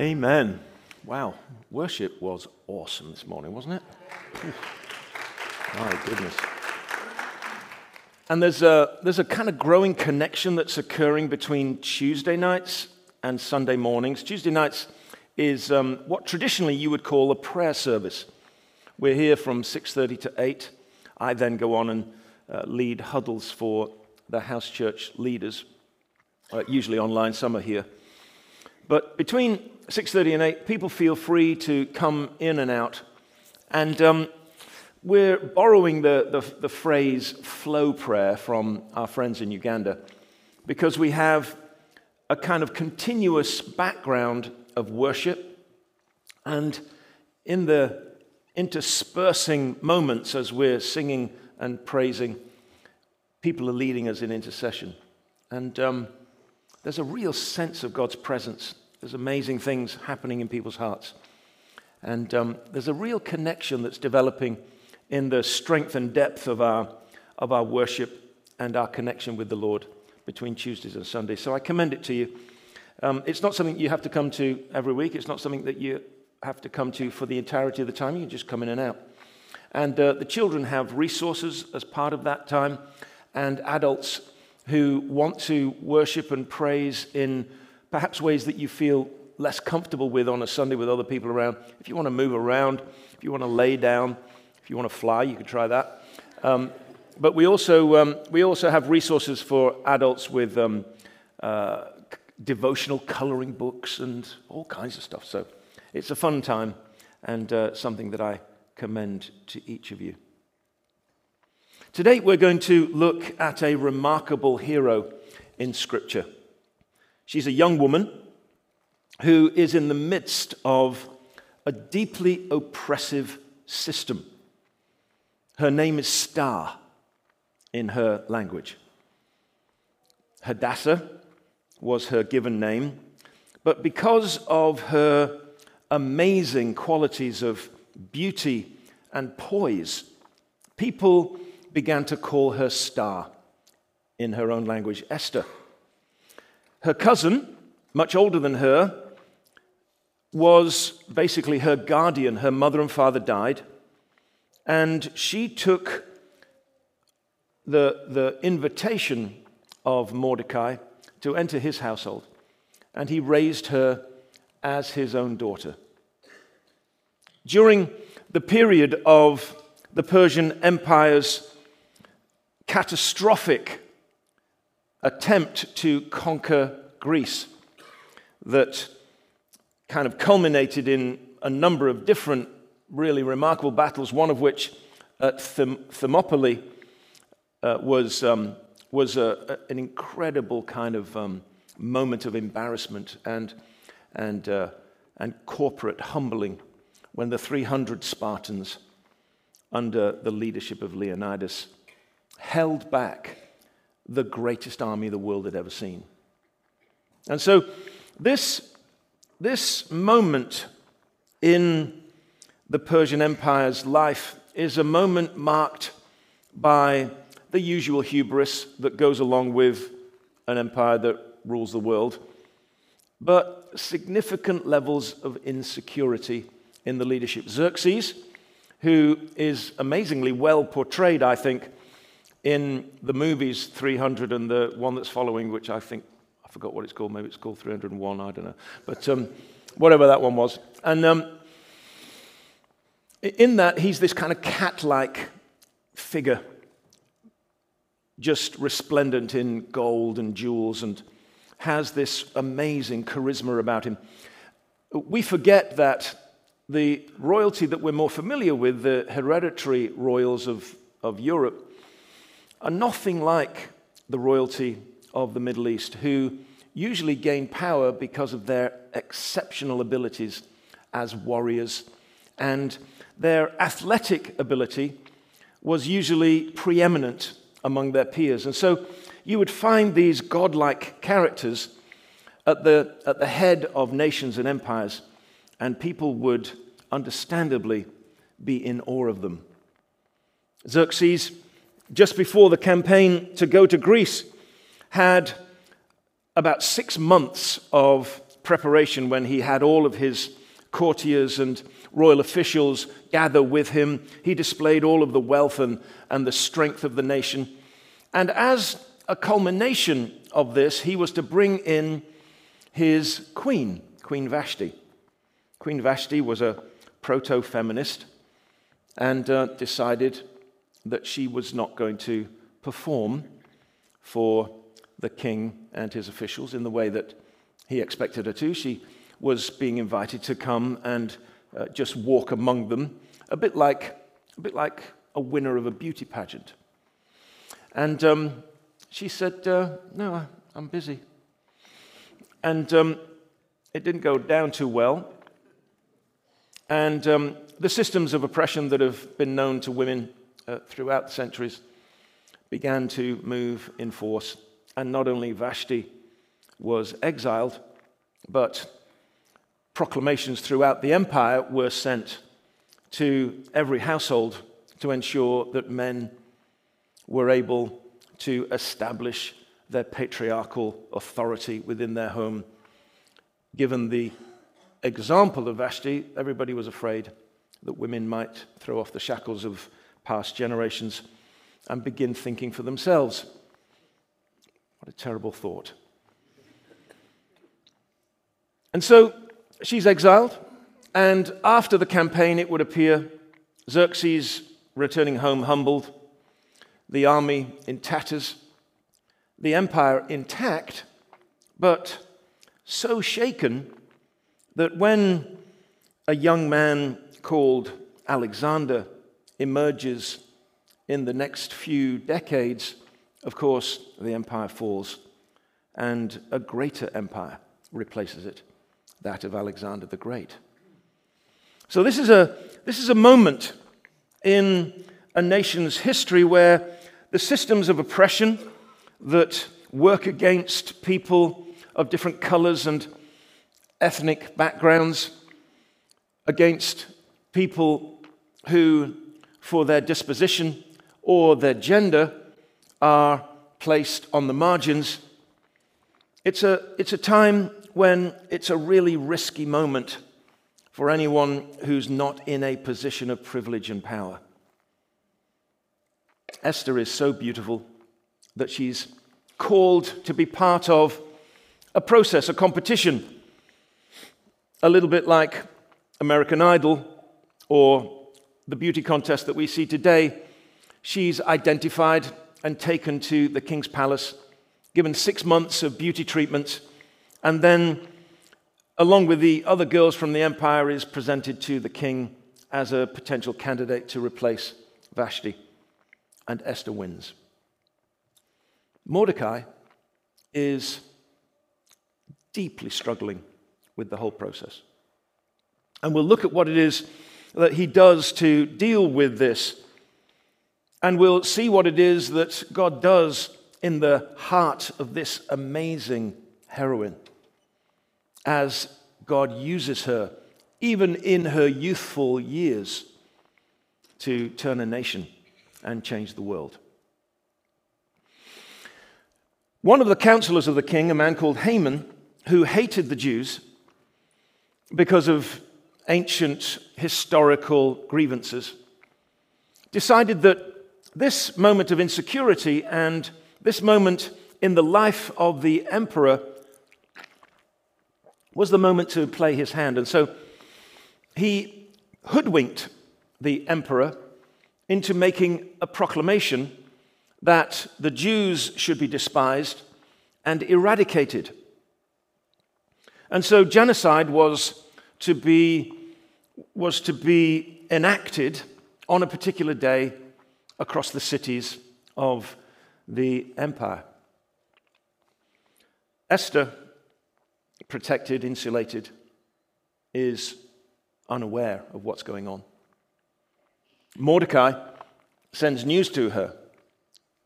Amen. Wow, worship was awesome this morning, wasn't it? My goodness. And there's a, there's a kind of growing connection that's occurring between Tuesday nights and Sunday mornings. Tuesday nights is um, what traditionally you would call a prayer service. We're here from 6:30 to 8. I then go on and uh, lead huddles for the house church leaders, uh, usually online. Some are here. But between 6.30 and 8, people feel free to come in and out. And um, we're borrowing the, the, the phrase flow prayer from our friends in Uganda because we have a kind of continuous background of worship. And in the interspersing moments as we're singing and praising, people are leading us in intercession. And um, there's a real sense of God's presence there's amazing things happening in people's hearts. And um, there's a real connection that's developing in the strength and depth of our, of our worship and our connection with the Lord between Tuesdays and Sundays. So I commend it to you. Um, it's not something you have to come to every week, it's not something that you have to come to for the entirety of the time. You just come in and out. And uh, the children have resources as part of that time, and adults who want to worship and praise in perhaps ways that you feel less comfortable with on a Sunday with other people around. If you want to move around, if you want to lay down, if you want to fly, you could try that. Um, but we also, um, we also have resources for adults with um, uh, devotional coloring books and all kinds of stuff. So it's a fun time and uh, something that I commend to each of you. Today, we're going to look at a remarkable hero in Scripture. She's a young woman who is in the midst of a deeply oppressive system. Her name is Star in her language. Hadassah was her given name, but because of her amazing qualities of beauty and poise, people began to call her Star in her own language, Esther. Her cousin, much older than her, was basically her guardian. Her mother and father died, and she took the, the invitation of Mordecai to enter his household, and he raised her as his own daughter. During the period of the Persian Empire's catastrophic attempt to conquer Greece that kind of culminated in a number of different, really remarkable battles, one of which at Them- Thermopylae uh, was, um, was a, a, an incredible kind of um, moment of embarrassment and, and, uh, and corporate humbling when the 300 Spartans, under the leadership of Leonidas, held back the greatest army the world had ever seen. And so, this, this moment in the Persian Empire's life is a moment marked by the usual hubris that goes along with an empire that rules the world, but significant levels of insecurity in the leadership. Xerxes, who is amazingly well portrayed, I think, in the movies 300 and the one that's following, which I think, I forgot what it's called, maybe it's called 301, I don't know. But um, whatever that one was. And um, in that, he's this kind of cat like figure, just resplendent in gold and jewels, and has this amazing charisma about him. We forget that the royalty that we're more familiar with, the hereditary royals of, of Europe, are nothing like the royalty of the Middle East, who usually gain power because of their exceptional abilities as warriors. And their athletic ability was usually preeminent among their peers. And so you would find these godlike characters at the, at the head of nations and empires, and people would understandably be in awe of them. Xerxes just before the campaign to go to Greece, had about six months of preparation when he had all of his courtiers and royal officials gather with him. He displayed all of the wealth and, and the strength of the nation. And as a culmination of this, he was to bring in his queen, Queen Vashti. Queen Vashti was a proto feminist and uh, decided that she was not going to perform for the king and his officials in the way that he expected her to. She was being invited to come and uh, just walk among them, a bit like a bit like a winner of a beauty pageant. And um, she said, uh, "No, I'm busy." And um, it didn't go down too well. And um, the systems of oppression that have been known to women uh, throughout the centuries began to move in force. And not only Vashti was exiled, but proclamations throughout the empire were sent to every household to ensure that men were able to establish their patriarchal authority within their home. Given the example of Vashti, everybody was afraid that women might throw off the shackles of past generations and begin thinking for themselves. What a terrible thought. And so she's exiled, and after the campaign, it would appear Xerxes returning home humbled, the army in tatters, the empire intact, but so shaken that when a young man called Alexander emerges in the next few decades, of course, the empire falls and a greater empire replaces it, that of Alexander the Great. So, this is a, this is a moment in a nation's history where the systems of oppression that work against people of different colors and ethnic backgrounds, against people who, for their disposition or their gender, are placed on the margins. It's a, it's a time when it's a really risky moment for anyone who's not in a position of privilege and power. Esther is so beautiful that she's called to be part of a process, a competition a little bit like American Idol or the beauty contest that we see today. She's identified and taken to the king's palace, given six months of beauty treatments, and then, along with the other girls from the empire, is presented to the king as a potential candidate to replace Vashti. And Esther wins. Mordecai is deeply struggling with the whole process. And we'll look at what it is that he does to deal with this. And we'll see what it is that God does in the heart of this amazing heroine as God uses her, even in her youthful years, to turn a nation and change the world. One of the counselors of the king, a man called Haman, who hated the Jews, because of ancient historical grievances, decided that this moment of insecurity and this moment in the life of the emperor was the moment to play his hand. And so he hoodwinked the emperor into making a proclamation that the Jews should be despised and eradicated and so genocide was to be, was to be enacted on a particular day across the cities of the empire. Esther, protected, insulated, is unaware of what's going on. Mordecai sends news to her.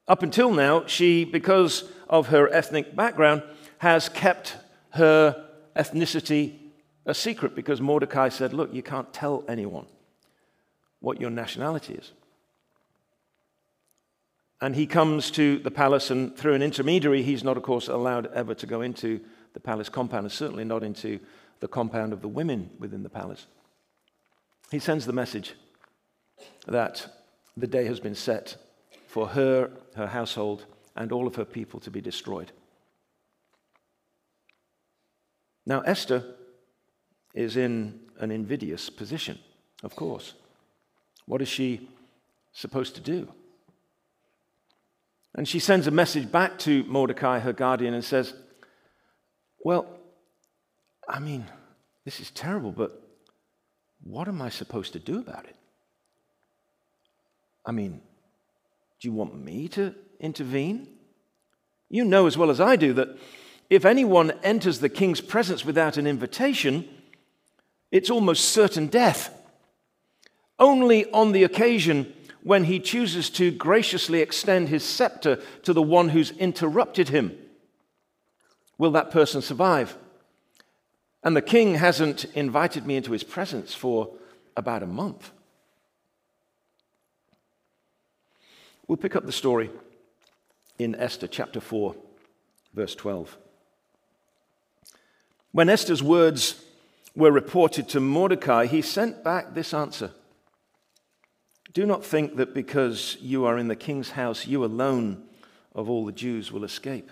Up until now, she, because of her ethnic background, has kept her ethnicity a secret because Mordecai said, Look, you can't tell anyone what your nationality is. And he comes to the palace, and through an intermediary, he's not, of course, allowed ever to go into the palace compound, and certainly not into the compound of the women within the palace. He sends the message that the day has been set for her, her household, and all of her people to be destroyed. Now, Esther is in an invidious position, of course. What is she supposed to do? And she sends a message back to Mordecai, her guardian, and says, Well, I mean, this is terrible, but what am I supposed to do about it? I mean, do you want me to intervene? You know as well as I do that if anyone enters the king's presence without an invitation, it's almost certain death. Only on the occasion when he chooses to graciously extend his scepter to the one who's interrupted him will that person survive. And the king hasn't invited me into his presence for about a month. We'll pick up the story in Esther chapter 4, verse 12. When Esther's words were reported to Mordecai, he sent back this answer Do not think that because you are in the king's house, you alone of all the Jews will escape.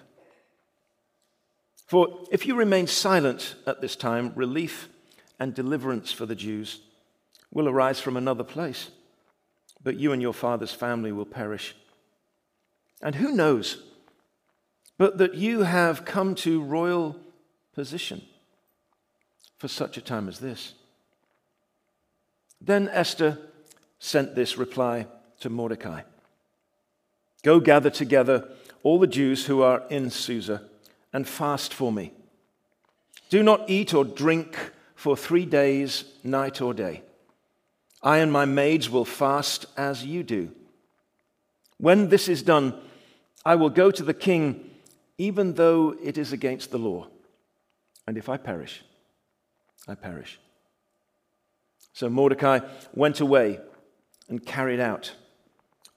For if you remain silent at this time, relief and deliverance for the Jews will arise from another place, but you and your father's family will perish. And who knows but that you have come to royal position for such a time as this? Then Esther sent this reply to Mordecai Go gather together all the Jews who are in Susa and fast for me. Do not eat or drink for three days, night or day. I and my maids will fast as you do. When this is done, I will go to the king, even though it is against the law. And if I perish, I perish. So Mordecai went away and carried out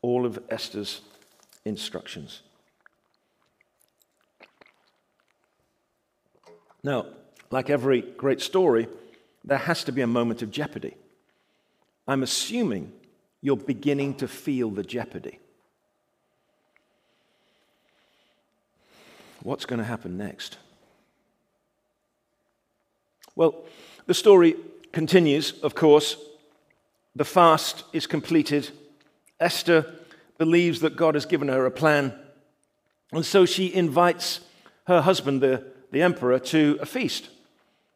all of Esther's instructions. Now, like every great story, there has to be a moment of jeopardy. I'm assuming you're beginning to feel the jeopardy. What's going to happen next? Well, the story continues, of course. The fast is completed. Esther believes that God has given her a plan. And so she invites her husband, the, the emperor, to a feast.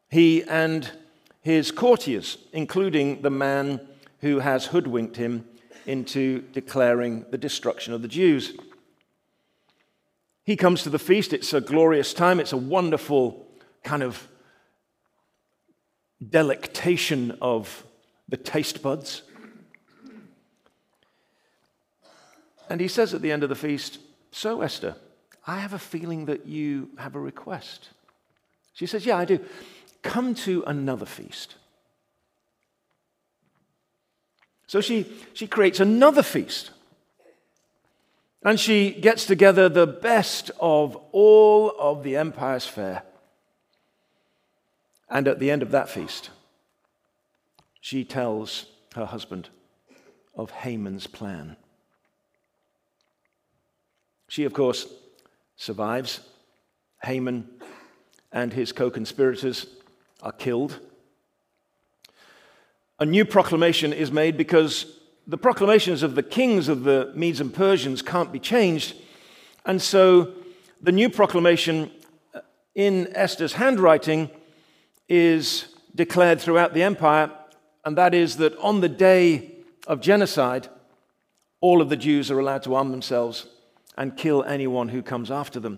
He and his courtiers, including the man who has hoodwinked him into declaring the destruction of the Jews. He comes to the feast. It's a glorious time. It's a wonderful kind of delectation of the taste buds. And he says at the end of the feast, So, Esther, I have a feeling that you have a request. She says, Yeah, I do. Come to another feast. So she, she creates another feast. And she gets together the best of all of the empire's fare. And at the end of that feast, she tells her husband of Haman's plan. She, of course, survives. Haman and his co conspirators are killed. A new proclamation is made because the proclamations of the kings of the Medes and Persians can't be changed. And so the new proclamation in Esther's handwriting is declared throughout the empire, and that is that on the day of genocide, all of the Jews are allowed to arm themselves and kill anyone who comes after them.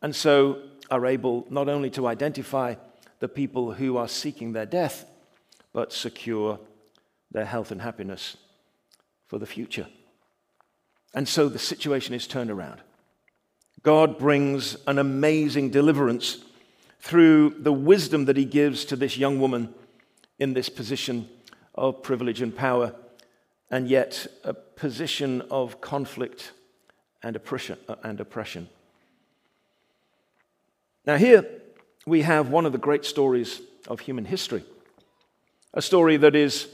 And so are able not only to identify the people who are seeking their death, but secure their health and happiness for the future. And so the situation is turned around. God brings an amazing deliverance through the wisdom that he gives to this young woman in this position of privilege and power, and yet a position of conflict and oppression. Uh, and oppression. Now, here we have one of the great stories of human history, a story that is,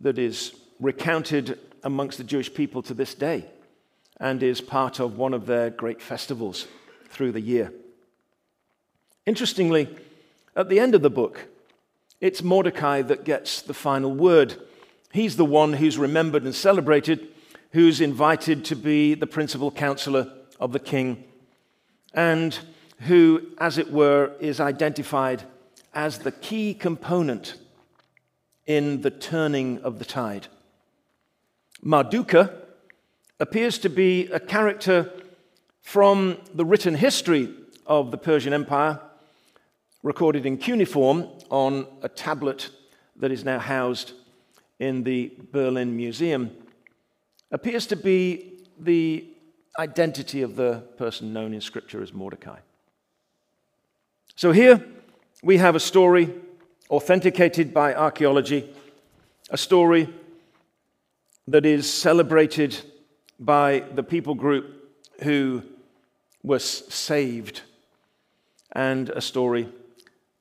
that is recounted amongst the Jewish people to this day and is part of one of their great festivals through the year. Interestingly, at the end of the book, it's Mordecai that gets the final word. He's the one who's remembered and celebrated, who's invited to be the principal counselor of the king, and who, as it were, is identified as the key component in the turning of the tide. Marduka appears to be a character from the written history of the Persian Empire, recorded in cuneiform on a tablet that is now housed in the Berlin Museum, appears to be the identity of the person known in Scripture as Mordecai. So here we have a story authenticated by archaeology, a story that is celebrated by the people group who was saved, and a story,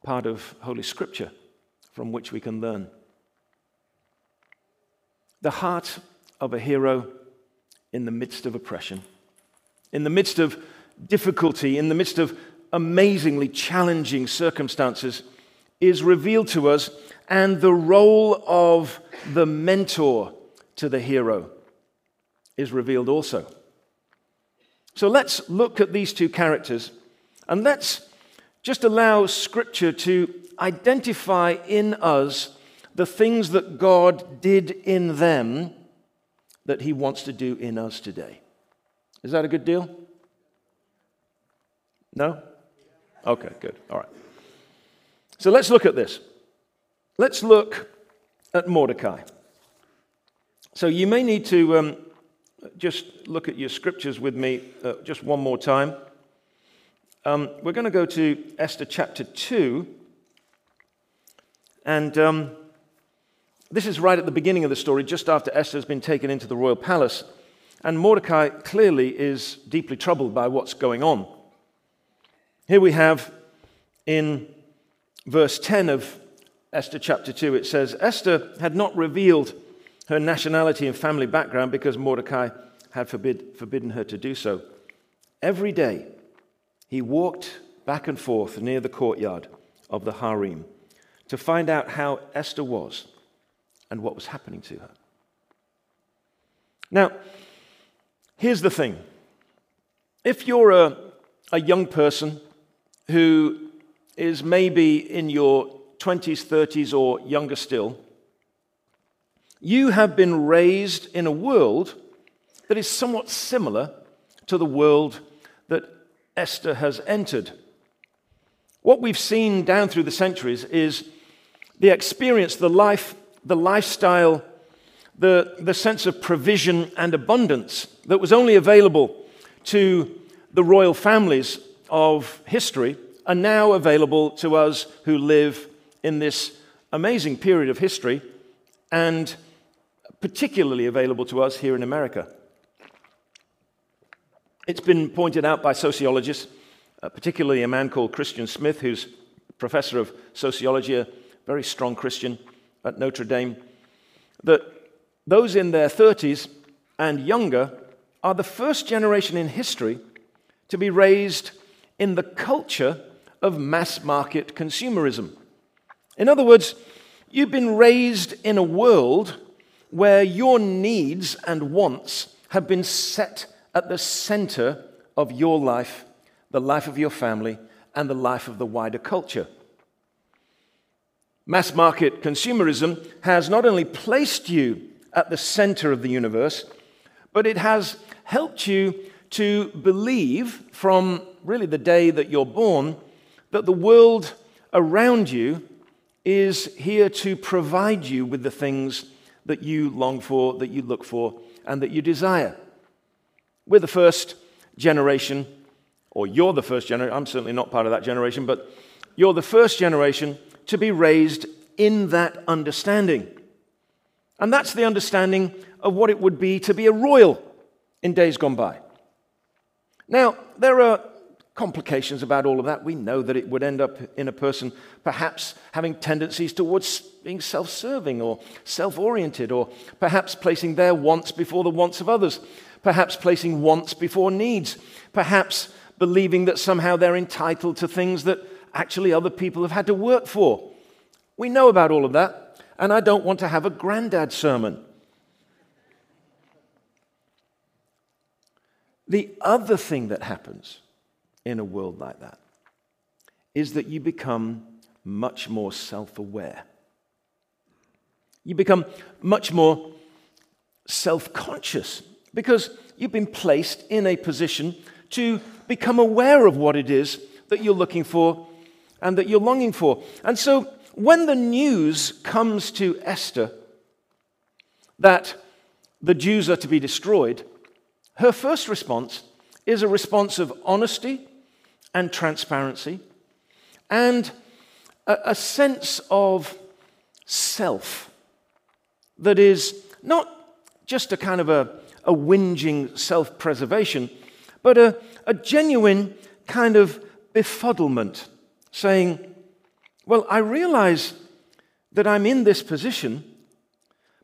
part of Holy Scripture, from which we can learn. The heart of a hero in the midst of oppression, in the midst of difficulty, in the midst of amazingly challenging circumstances, is revealed to us, and the role of the mentor to the hero is revealed also. So let's look at these two characters and let's just allow Scripture to identify in us the things that God did in them that He wants to do in us today. Is that a good deal? No? Okay, good. All right. So let's look at this. Let's look at Mordecai. So you may need to um, just look at your scriptures with me uh, just one more time. Um, we're going to go to Esther chapter 2. And um, this is right at the beginning of the story, just after Esther has been taken into the royal palace. And Mordecai clearly is deeply troubled by what's going on. Here we have in verse 10 of Esther chapter 2, it says, Esther had not revealed her nationality and family background because Mordecai had forbid, forbidden her to do so. Every day, he walked back and forth near the courtyard of the harem to find out how Esther was and what was happening to her. Now, here's the thing if you're a, a young person who is maybe in your 20s, 30s, or younger still, you have been raised in a world that is somewhat similar to the world that Esther has entered. What we've seen down through the centuries is the experience, the life, the lifestyle, the, the sense of provision and abundance that was only available to the royal families of history are now available to us who live in this amazing period of history and particularly available to us here in America. It's been pointed out by sociologists, uh, particularly a man called Christian Smith, who's professor of sociology, a very strong Christian at Notre Dame, that those in their 30s and younger are the first generation in history to be raised in the culture of mass market consumerism. In other words, you've been raised in a world where your needs and wants have been set at the center of your life, the life of your family, and the life of the wider culture. Mass market consumerism has not only placed you at the center of the universe, but it has helped you to believe from really the day that you're born that the world around you is here to provide you with the things that you long for, that you look for, and that you desire. We're the first generation, or you're the first generation, I'm certainly not part of that generation, but you're the first generation to be raised in that understanding. And that's the understanding of what it would be to be a royal in days gone by. Now, there are complications about all of that. We know that it would end up in a person perhaps having tendencies towards being self serving or self oriented, or perhaps placing their wants before the wants of others, perhaps placing wants before needs, perhaps believing that somehow they're entitled to things that actually other people have had to work for. We know about all of that, and I don't want to have a granddad sermon. The other thing that happens in a world like that is that you become much more self aware. You become much more self conscious because you've been placed in a position to become aware of what it is that you're looking for and that you're longing for. And so when the news comes to Esther that the Jews are to be destroyed, her first response is a response of honesty and transparency and a, sense of self that is not just a kind of a, a whinging self preservation, but a, a genuine kind of befuddlement, saying, Well, I realize that I'm in this position,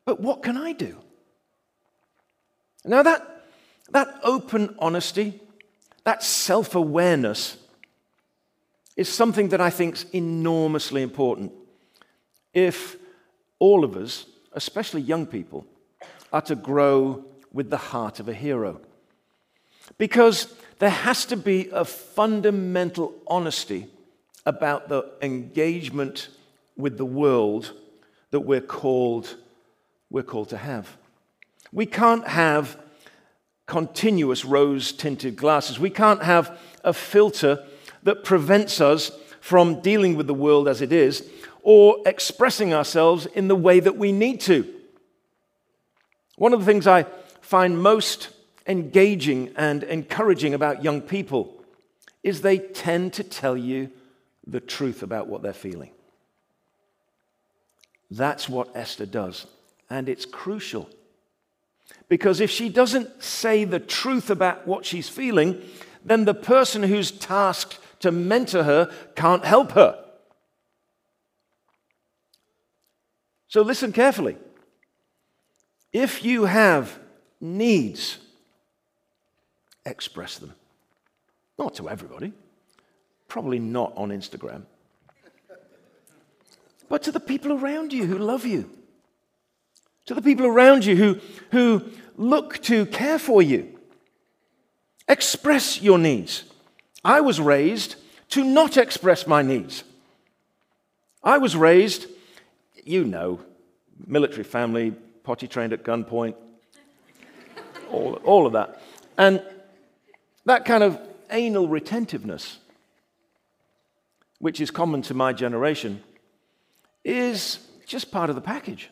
but what can I do? Now, that that open honesty, that self awareness, is something that I think is enormously important. If all of us, especially young people, are to grow with the heart of a hero. Because there has to be a fundamental honesty about the engagement with the world that we're called, we're called to have. We can't have continuous rose tinted glasses. We can't have a filter that prevents us from dealing with the world as it is or expressing ourselves in the way that we need to. One of the things I find most engaging and encouraging about young people is they tend to tell you the truth about what they're feeling. That's what Esther does, and it's crucial. Because if she doesn't say the truth about what she's feeling, then the person who's tasked to mentor her can't help her. So listen carefully. If you have needs, express them. Not to everybody, probably not on Instagram, but to the people around you who love you to the people around you who, who look to care for you. Express your needs. I was raised to not express my needs. I was raised, you know, military family, potty trained at gunpoint, all, all of that. And that kind of anal retentiveness, which is common to my generation, is just part of the package.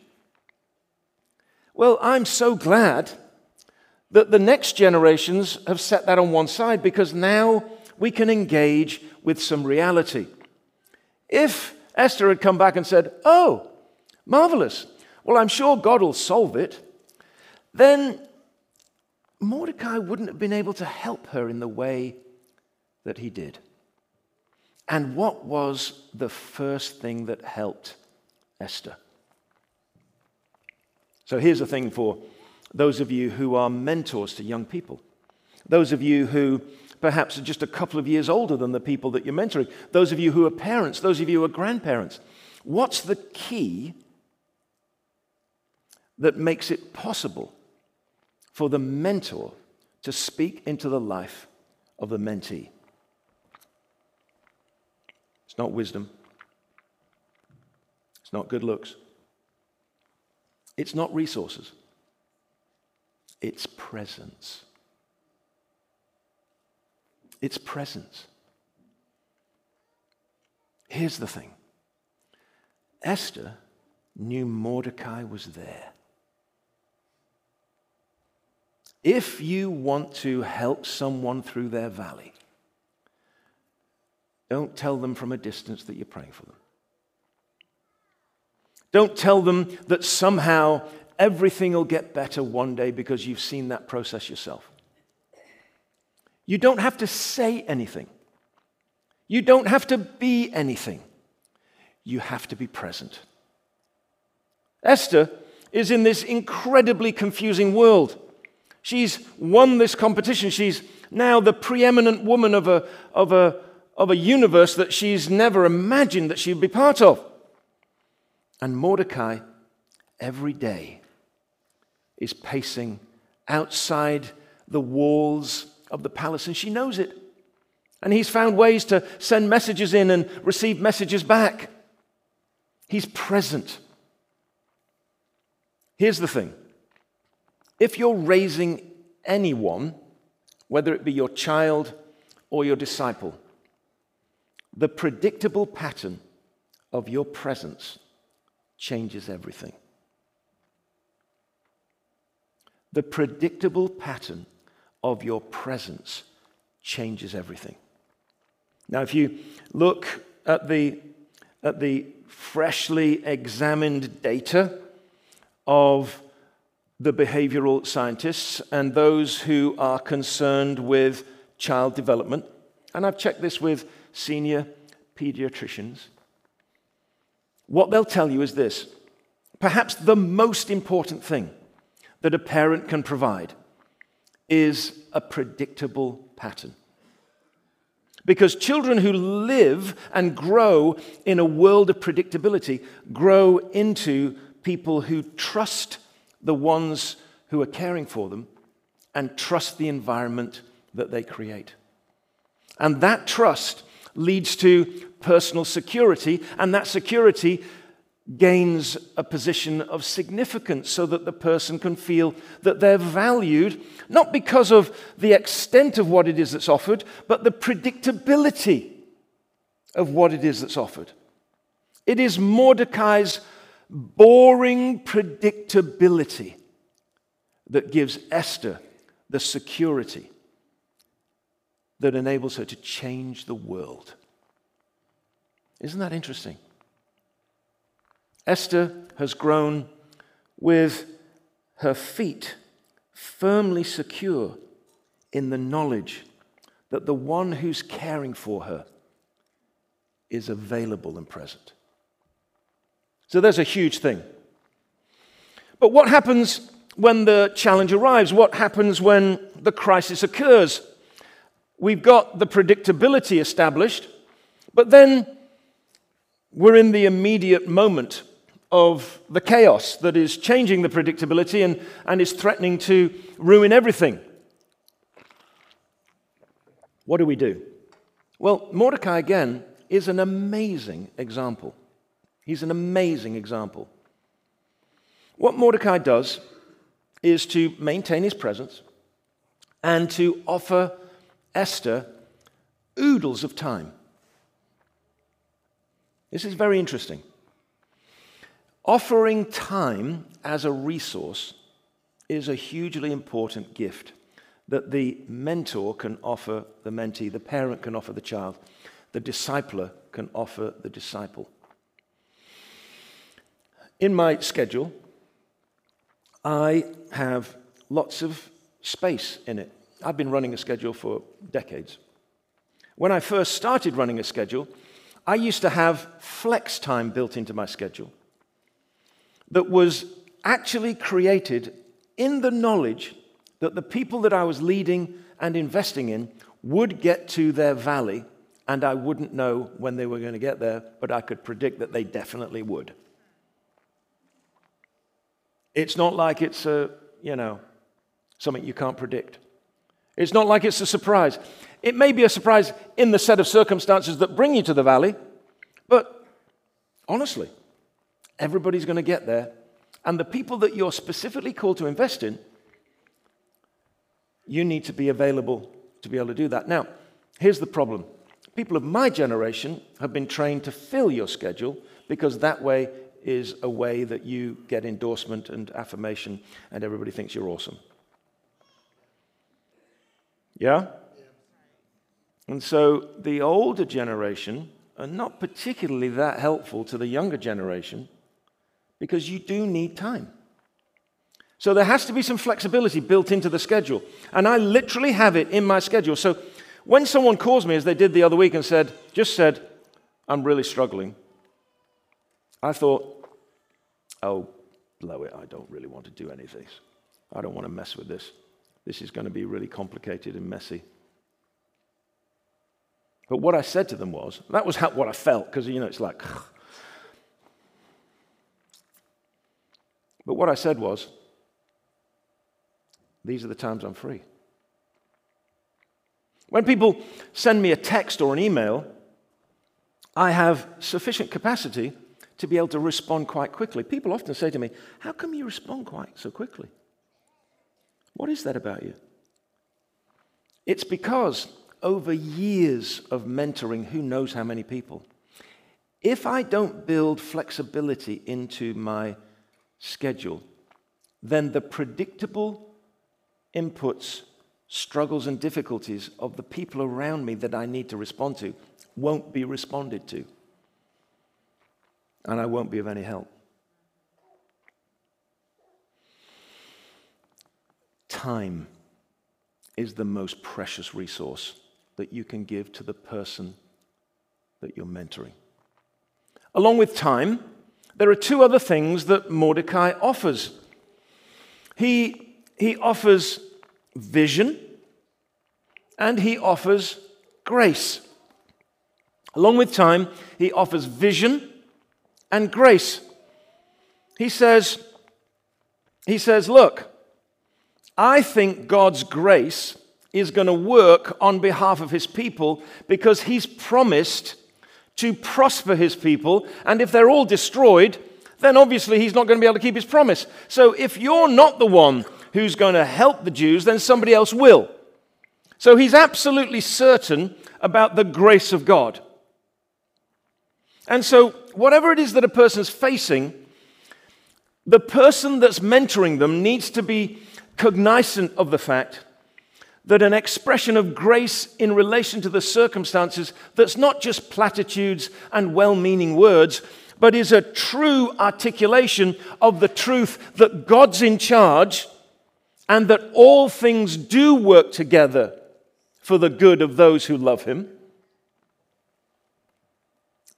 Well, I'm so glad that the next generations have set that on one side because now we can engage with some reality. If Esther had come back and said, Oh, marvelous, well, I'm sure God will solve it, then Mordecai wouldn't have been able to help her in the way that he did. And what was the first thing that helped Esther? So here's the thing for those of you who are mentors to young people, those of you who perhaps are just a couple of years older than the people that you're mentoring, those of you who are parents, those of you who are grandparents. What's the key that makes it possible for the mentor to speak into the life of the mentee? It's not wisdom. It's not good looks. It's not resources, it's presence. It's presence. Here's the thing Esther knew Mordecai was there. If you want to help someone through their valley, don't tell them from a distance that you're praying for them. Don't tell them that somehow everything will get better one day because you've seen that process yourself. You don't have to say anything. You don't have to be anything, you have to be present. Esther is in this incredibly confusing world. She's won this competition. She's now the preeminent woman of a, of a, of a universe that she's never imagined that she'd be part of. And Mordecai, every day, is pacing outside the walls of the palace, and she knows it. And he's found ways to send messages in and receive messages back. He's present. Here's the thing if you're raising anyone, whether it be your child or your disciple, the predictable pattern of your presence changes everything. The predictable pattern of your presence changes everything. Now, if you look at the, at the freshly examined data of the behavioral scientists and those who are concerned with child development, and I've checked this with senior pediatricians, what they'll tell you is this. Perhaps the most important thing that a parent can provide is a predictable pattern. Because children who live and grow in a world of predictability grow into people who trust the ones who are caring for them and trust the environment that they create. And that trust leads to personal security, and that security gains a position of significance so that the person can feel that they're valued, not because of the extent of what it is that's offered, but the predictability of what it is that's offered. It is Mordecai's boring predictability that gives Esther the security that enables her to change the world. Isn't that interesting? Esther has grown with her feet firmly secure in the knowledge that the one who's caring for her is available and present. So there's a huge thing. But what happens when the challenge arrives? What happens when the crisis occurs? We've got the predictability established, but then we're in the immediate moment of the chaos that is changing the predictability and, and is threatening to ruin everything. What do we do? Well, Mordecai, again, is an amazing example. He's an amazing example. What Mordecai does is to maintain his presence and to offer Esther oodles of time. This is very interesting. Offering time as a resource is a hugely important gift that the mentor can offer the mentee, the parent can offer the child, the discipler can offer the disciple. In my schedule, I have lots of space in it. I've been running a schedule for decades. When I first started running a schedule, I used to have flex time built into my schedule that was actually created in the knowledge that the people that I was leading and investing in would get to their valley, and I wouldn't know when they were going to get there, but I could predict that they definitely would. It's not like it's a, you know, something you can't predict. It's not like it's a surprise. It may be a surprise in the set of circumstances that bring you to the valley, but honestly, Everybody's going to get there. And the people that you're specifically called to invest in, you need to be available to be able to do that. Now, here's the problem people of my generation have been trained to fill your schedule because that way is a way that you get endorsement and affirmation and everybody thinks you're awesome. Yeah? And so the older generation are not particularly that helpful to the younger generation because you do need time. So there has to be some flexibility built into the schedule. And I literally have it in my schedule. So when someone calls me, as they did the other week, and said, just said, I'm really struggling, I thought, oh, blow it, I don't really want to do any of this. I don't want to mess with this. This is going to be really complicated and messy. But what I said to them was, that was how, what I felt, because, you know, it's like, but what I said was, these are the times I'm free. When people send me a text or an email, I have sufficient capacity to be able to respond quite quickly. People often say to me, How come you respond quite so quickly? What is that about you? It's because over years of mentoring who knows how many people, if I don't build flexibility into my schedule, then the predictable inputs, struggles, and difficulties of the people around me that I need to respond to won't be responded to. And I won't be of any help. Time is the most precious resource that you can give to the person that you're mentoring. Along with time, there are two other things that Mordecai offers. He, he offers vision and he offers grace. Along with time, he offers vision and grace. He says, he says, look, I think God's grace is going to work on behalf of his people because he's promised to prosper his people. And if they're all destroyed, then obviously he's not going to be able to keep his promise. So if you're not the one who's going to help the Jews, then somebody else will. So he's absolutely certain about the grace of God. And so, whatever it is that a person's facing, the person that's mentoring them needs to be cognizant of the fact that an expression of grace in relation to the circumstances that's not just platitudes and well meaning words, but is a true articulation of the truth that God's in charge and that all things do work together for the good of those who love Him.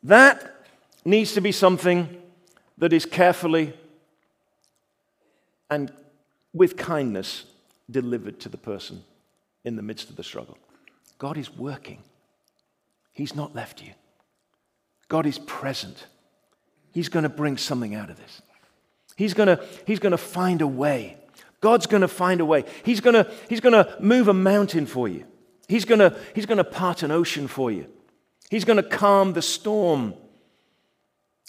That needs to be something that is carefully and with kindness delivered to the person in the midst of the struggle. God is working, He's not left you. God is present. He's going to bring something out of this. He's going to, he's going to find a way. God's going to find a way. He's going to, he's going to move a mountain for you. He's going to, he's going to part an ocean for you. He's going to calm the storm.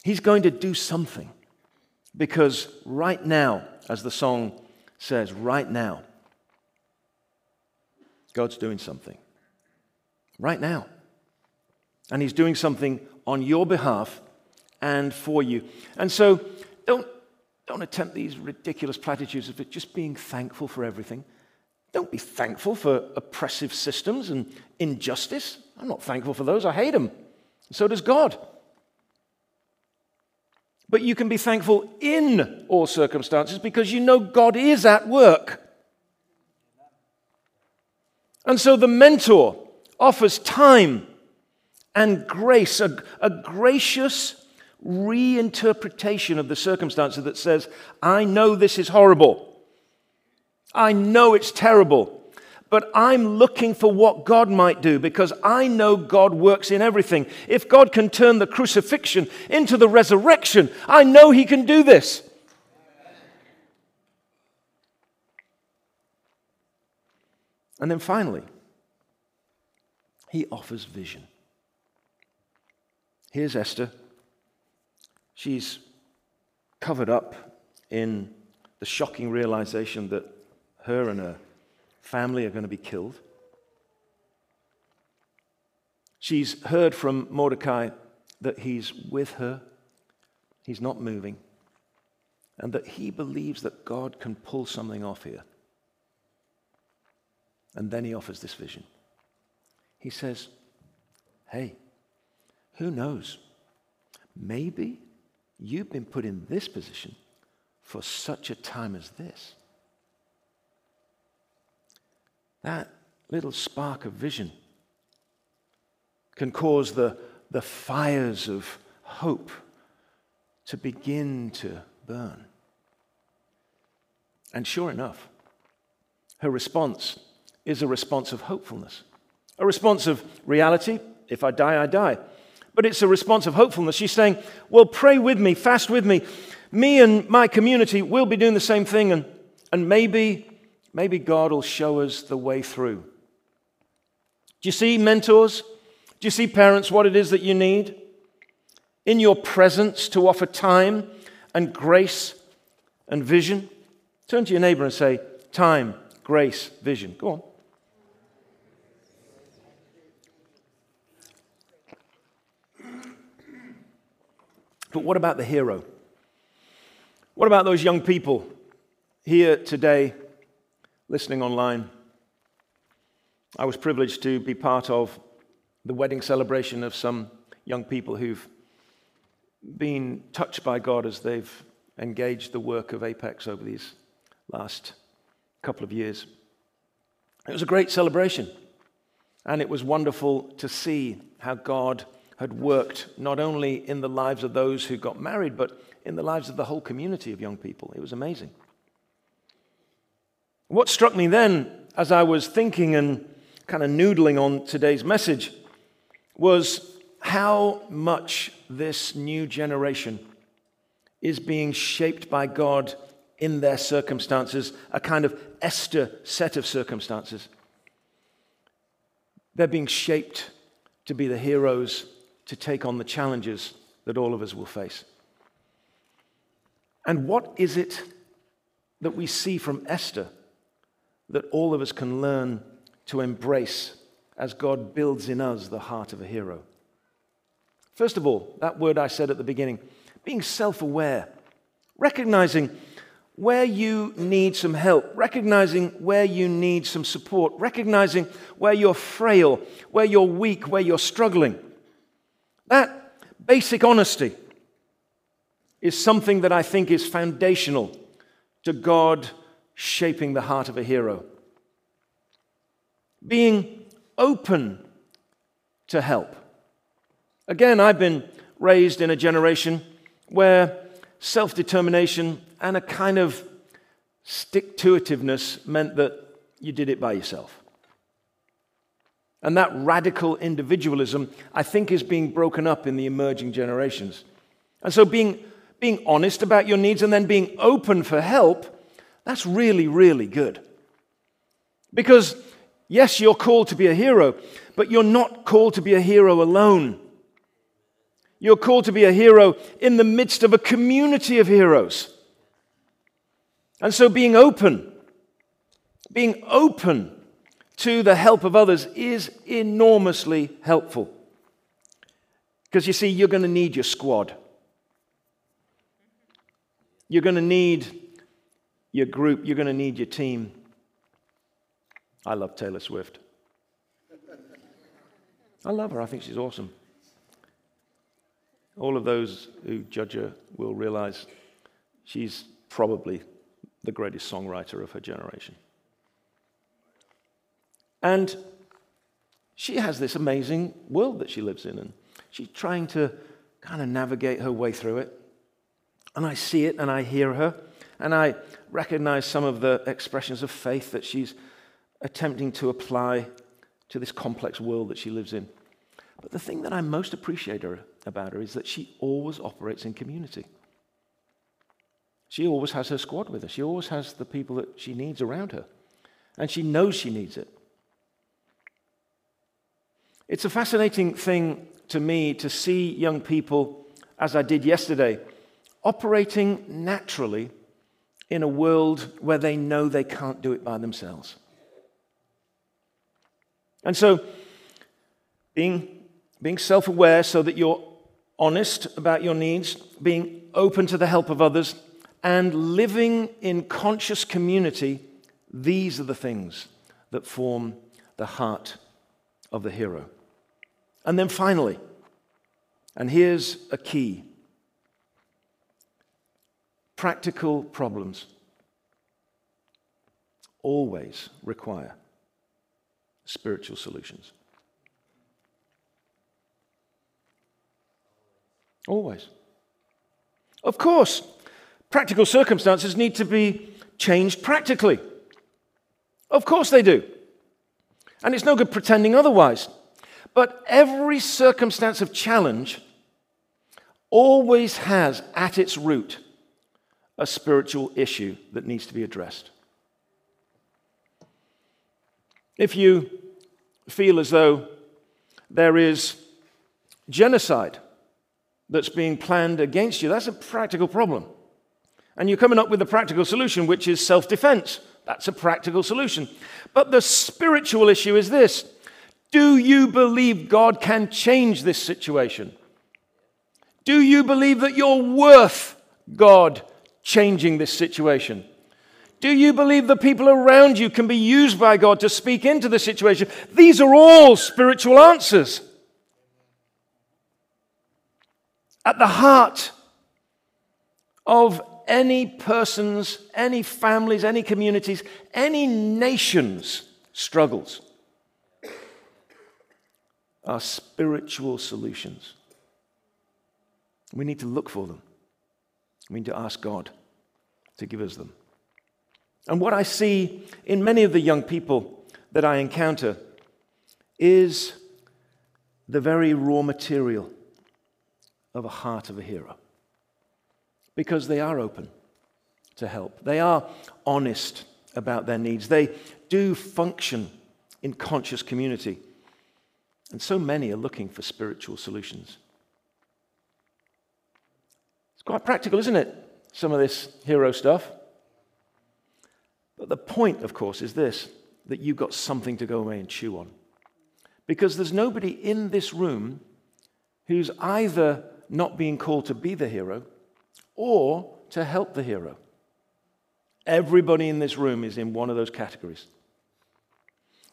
He's going to do something. Because right now, as the song says, right now, God's doing something. Right now. And He's doing something on your behalf and for you. And so don't, don't attempt these ridiculous platitudes of just being thankful for everything. Don't be thankful for oppressive systems and injustice. I'm not thankful for those. I hate them. So does God. But you can be thankful in all circumstances because you know God is at work. And so the mentor offers time and grace, a, a gracious reinterpretation of the circumstances that says, I know this is horrible. I know it's terrible. But I'm looking for what God might do because I know God works in everything. If God can turn the crucifixion into the resurrection, I know He can do this. And then finally, he offers vision. Here's Esther. She's covered up in the shocking realization that her and her family are going to be killed. She's heard from Mordecai that he's with her, he's not moving, and that he believes that God can pull something off here. And then he offers this vision. He says, Hey, who knows? Maybe you've been put in this position for such a time as this. That little spark of vision can cause the, the fires of hope to begin to burn. And sure enough, her response is a response of hopefulness, a response of reality. If I die, I die. But it's a response of hopefulness. She's saying, Well, pray with me, fast with me. Me and my community will be doing the same thing, and, and maybe, maybe God will show us the way through. Do you see, mentors? Do you see, parents, what it is that you need? In your presence to offer time and grace and vision. Turn to your neighbor and say, Time, grace, vision. Go on. But what about the hero? What about those young people here today, listening online? I was privileged to be part of the wedding celebration of some young people who've been touched by God as they've engaged the work of Apex over these last couple of years. It was a great celebration, and it was wonderful to see how God had worked not only in the lives of those who got married, but in the lives of the whole community of young people. It was amazing. What struck me then, as I was thinking and kind of noodling on today's message, was how much this new generation is being shaped by God in their circumstances, a kind of Esther set of circumstances. They're being shaped to be the heroes to take on the challenges that all of us will face. And what is it that we see from Esther that all of us can learn to embrace as God builds in us the heart of a hero? First of all, that word I said at the beginning, being self aware, recognizing where you need some help, recognizing where you need some support, recognizing where you're frail, where you're weak, where you're struggling. That basic honesty is something that I think is foundational to God shaping the heart of a hero. Being open to help. Again, I've been raised in a generation where self determination and a kind of stick to itiveness meant that you did it by yourself. And that radical individualism, I think, is being broken up in the emerging generations. And so, being, being honest about your needs and then being open for help, that's really, really good. Because, yes, you're called to be a hero, but you're not called to be a hero alone. You're called to be a hero in the midst of a community of heroes. And so, being open, being open to the help of others is enormously helpful. Because you see, you're going to need your squad. You're going to need your group. You're going to need your team. I love Taylor Swift. I love her. I think she's awesome. All of those who judge her will realize she's probably the greatest songwriter of her generation. And she has this amazing world that she lives in, and she's trying to kind of navigate her way through it. And I see it and I hear her, and I recognize some of the expressions of faith that she's attempting to apply to this complex world that she lives in. But the thing that I most appreciate her, about her is that she always operates in community. She always has her squad with her. She always has the people that she needs around her. And she knows she needs it. It's a fascinating thing to me to see young people, as I did yesterday, operating naturally in a world where they know they can't do it by themselves. And so, being, being self aware so that you're honest about your needs, being open to the help of others, and living in conscious community, these are the things that form the heart of the hero. And then finally, and here's a key practical problems always require spiritual solutions. Always. Of course, practical circumstances need to be changed practically. Of course they do. And it's no good pretending otherwise. But every circumstance of challenge always has at its root a spiritual issue that needs to be addressed. If you feel as though there is genocide that's being planned against you, that's a practical problem. And you're coming up with a practical solution, which is self defense. That's a practical solution. But the spiritual issue is this Do you believe God can change this situation? Do you believe that you're worth God changing this situation? Do you believe the people around you can be used by God to speak into the situation? These are all spiritual answers. At the heart of any person's, any family's, any communities, any nation's struggles are spiritual solutions. We need to look for them. We need to ask God to give us them. And what I see in many of the young people that I encounter is the very raw material of a heart of a hero because they are open to help. They are honest about their needs. They do function in conscious community. And so many are looking for spiritual solutions. Quite practical, isn't it? Some of this hero stuff. But the point, of course, is this that you've got something to go away and chew on. Because there's nobody in this room who's either not being called to be the hero or to help the hero. Everybody in this room is in one of those categories.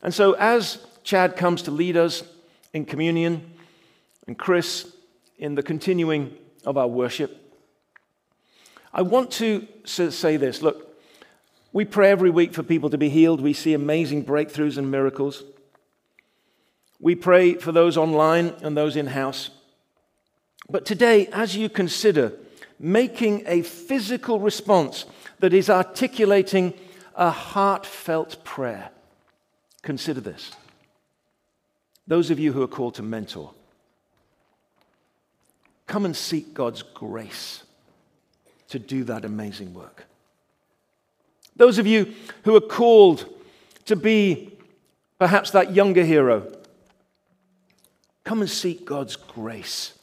And so, as Chad comes to lead us in communion, and Chris in the continuing of our worship, I want to say this. Look, we pray every week for people to be healed. We see amazing breakthroughs and miracles. We pray for those online and those in house. But today, as you consider making a physical response that is articulating a heartfelt prayer. Consider this. Those of you who are called to mentor, come and seek God's grace to do that amazing work. Those of you who are called to be perhaps that younger hero, come and seek God's grace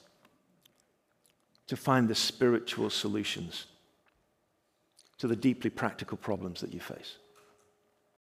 to find the spiritual solutions to the deeply practical problems that you face.